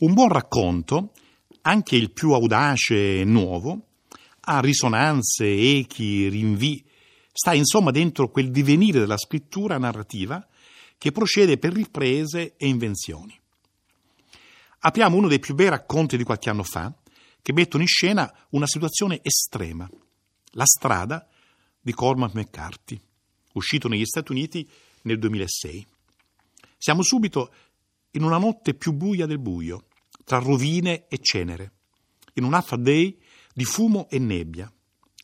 Un buon racconto, anche il più audace e nuovo, ha risonanze, echi, rinvii, sta insomma dentro quel divenire della scrittura narrativa che procede per riprese e invenzioni. Apriamo uno dei più bei racconti di qualche anno fa, che mettono in scena una situazione estrema, la strada di Cormac McCarthy, uscito negli Stati Uniti nel 2006. Siamo subito in una notte più buia del buio, tra rovine e cenere, in un half day di fumo e nebbia,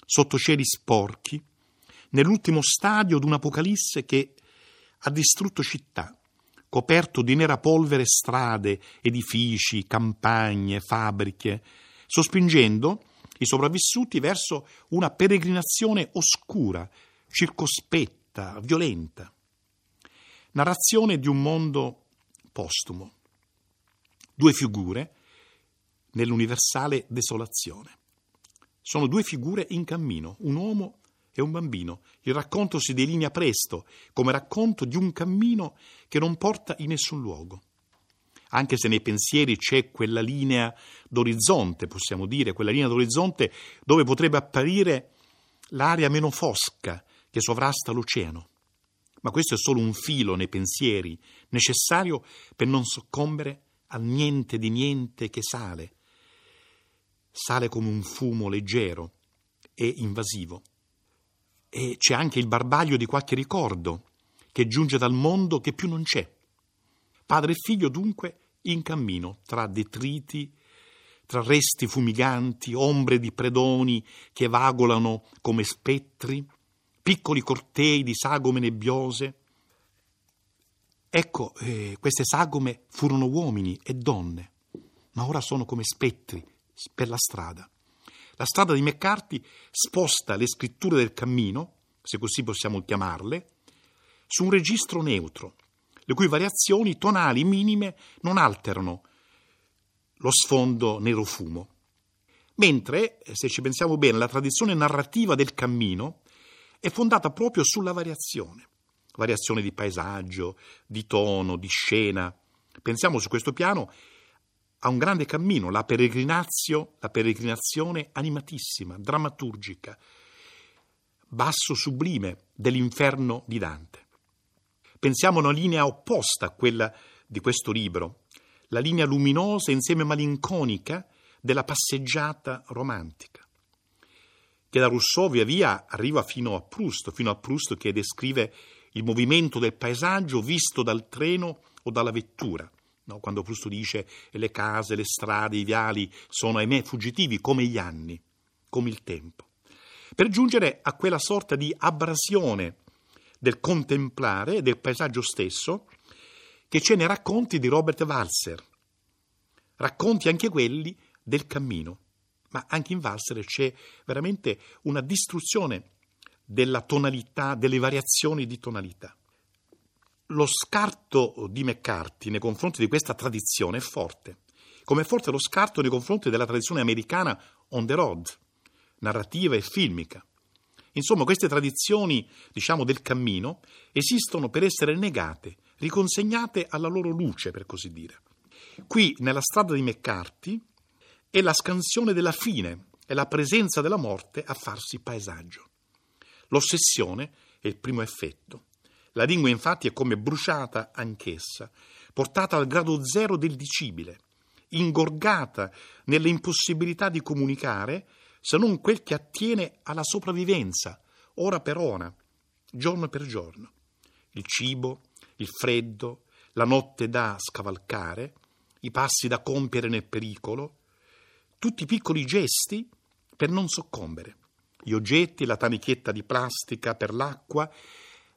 sotto cieli sporchi, nell'ultimo stadio di un'apocalisse che ha distrutto città, coperto di nera polvere strade, edifici, campagne, fabbriche, sospingendo i sopravvissuti verso una peregrinazione oscura, circospetta, violenta. Narrazione di un mondo postumo. Due figure nell'universale desolazione. Sono due figure in cammino, un uomo e un bambino. Il racconto si delinea presto, come racconto di un cammino che non porta in nessun luogo. Anche se nei pensieri c'è quella linea d'orizzonte, possiamo dire, quella linea d'orizzonte dove potrebbe apparire l'area meno fosca che sovrasta l'oceano ma questo è solo un filo nei pensieri, necessario per non soccombere al niente di niente che sale. Sale come un fumo leggero e invasivo. E c'è anche il barbaglio di qualche ricordo che giunge dal mondo che più non c'è. Padre e figlio dunque in cammino tra detriti, tra resti fumiganti, ombre di predoni che vagolano come spettri, piccoli cortei di sagome nebbiose. Ecco, eh, queste sagome furono uomini e donne, ma ora sono come spettri per la strada. La strada di McCarthy sposta le scritture del cammino, se così possiamo chiamarle, su un registro neutro, le cui variazioni tonali minime non alterano lo sfondo nero fumo. Mentre, se ci pensiamo bene, la tradizione narrativa del cammino è fondata proprio sulla variazione, variazione di paesaggio, di tono, di scena. Pensiamo su questo piano a un grande cammino, la la peregrinazione animatissima, drammaturgica, basso sublime dell'inferno di Dante. Pensiamo a una linea opposta a quella di questo libro, la linea luminosa e insieme malinconica della passeggiata romantica che da Rousseau via via arriva fino a Proust, fino a Proust che descrive il movimento del paesaggio visto dal treno o dalla vettura. No? Quando Proust dice le case, le strade, i viali sono ahimè fuggitivi come gli anni, come il tempo. Per giungere a quella sorta di abrasione del contemplare del paesaggio stesso che c'è nei racconti di Robert Walser, racconti anche quelli del cammino ma anche in valsere c'è veramente una distruzione della tonalità, delle variazioni di tonalità. Lo scarto di McCarthy nei confronti di questa tradizione è forte, come è forte lo scarto nei confronti della tradizione americana on the road, narrativa e filmica. Insomma, queste tradizioni, diciamo, del cammino esistono per essere negate, riconsegnate alla loro luce, per così dire. Qui, nella strada di McCarthy, è la scansione della fine, è la presenza della morte a farsi paesaggio. L'ossessione è il primo effetto. La lingua infatti è come bruciata anch'essa, portata al grado zero del dicibile, ingorgata nelle impossibilità di comunicare se non quel che attiene alla sopravvivenza, ora per ora, giorno per giorno. Il cibo, il freddo, la notte da scavalcare, i passi da compiere nel pericolo, tutti piccoli gesti per non soccombere. Gli oggetti, la tanichetta di plastica per l'acqua,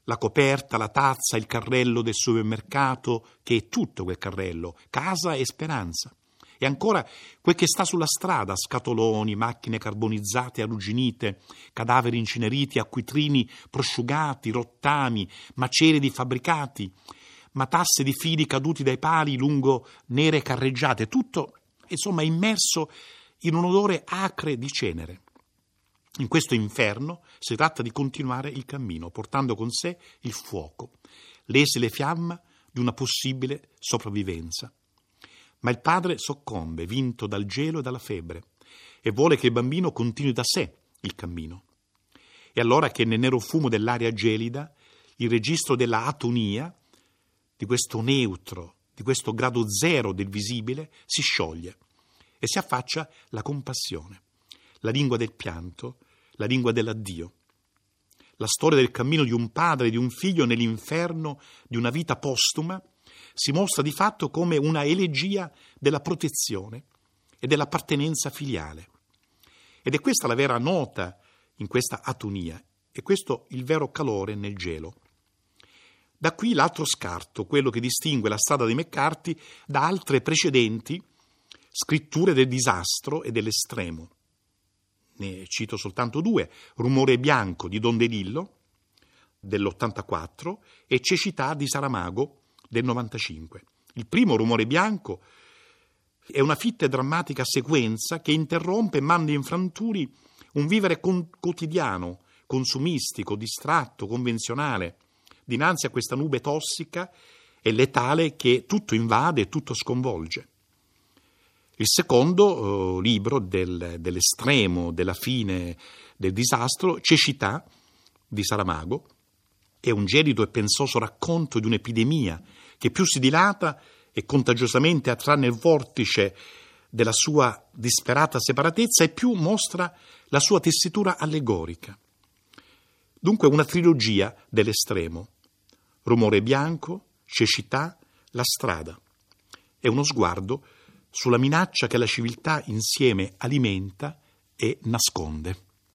la coperta, la tazza, il carrello del supermercato, che è tutto quel carrello, casa e speranza. E ancora quel che sta sulla strada, scatoloni, macchine carbonizzate, arrugginite, cadaveri inceneriti, acquitrini prosciugati, rottami, macerie di fabbricati, matasse di fili caduti dai pali lungo nere carreggiate, tutto insomma immerso in un odore acre di cenere. In questo inferno si tratta di continuare il cammino, portando con sé il fuoco, l'esile fiamma di una possibile sopravvivenza. Ma il padre soccombe, vinto dal gelo e dalla febbre, e vuole che il bambino continui da sé il cammino. E allora che nel nero fumo dell'aria gelida il registro della atonia, di questo neutro, di questo grado zero del visibile, si scioglie e si affaccia la compassione, la lingua del pianto, la lingua dell'addio. La storia del cammino di un padre e di un figlio nell'inferno di una vita postuma si mostra di fatto come una elegia della protezione e dell'appartenenza filiale. Ed è questa la vera nota in questa atonia, e questo il vero calore nel gelo. Da qui l'altro scarto, quello che distingue la strada di McCarthy da altre precedenti scritture del disastro e dell'estremo. Ne cito soltanto due, Rumore bianco di Don DeLillo dell'84 e Cecità di Saramago del 95. Il primo, Rumore bianco, è una fitta e drammatica sequenza che interrompe e manda in franturi un vivere con- quotidiano, consumistico, distratto, convenzionale, dinanzi a questa nube tossica e letale che tutto invade e tutto sconvolge. Il secondo eh, libro del, dell'estremo, della fine del disastro, Cecità di Saramago, è un gelido e pensoso racconto di un'epidemia che più si dilata e contagiosamente attrae nel vortice della sua disperata separatezza e più mostra la sua tessitura allegorica. Dunque una trilogia dell'estremo, rumore bianco, cecità, la strada. È uno sguardo sulla minaccia che la civiltà insieme alimenta e nasconde.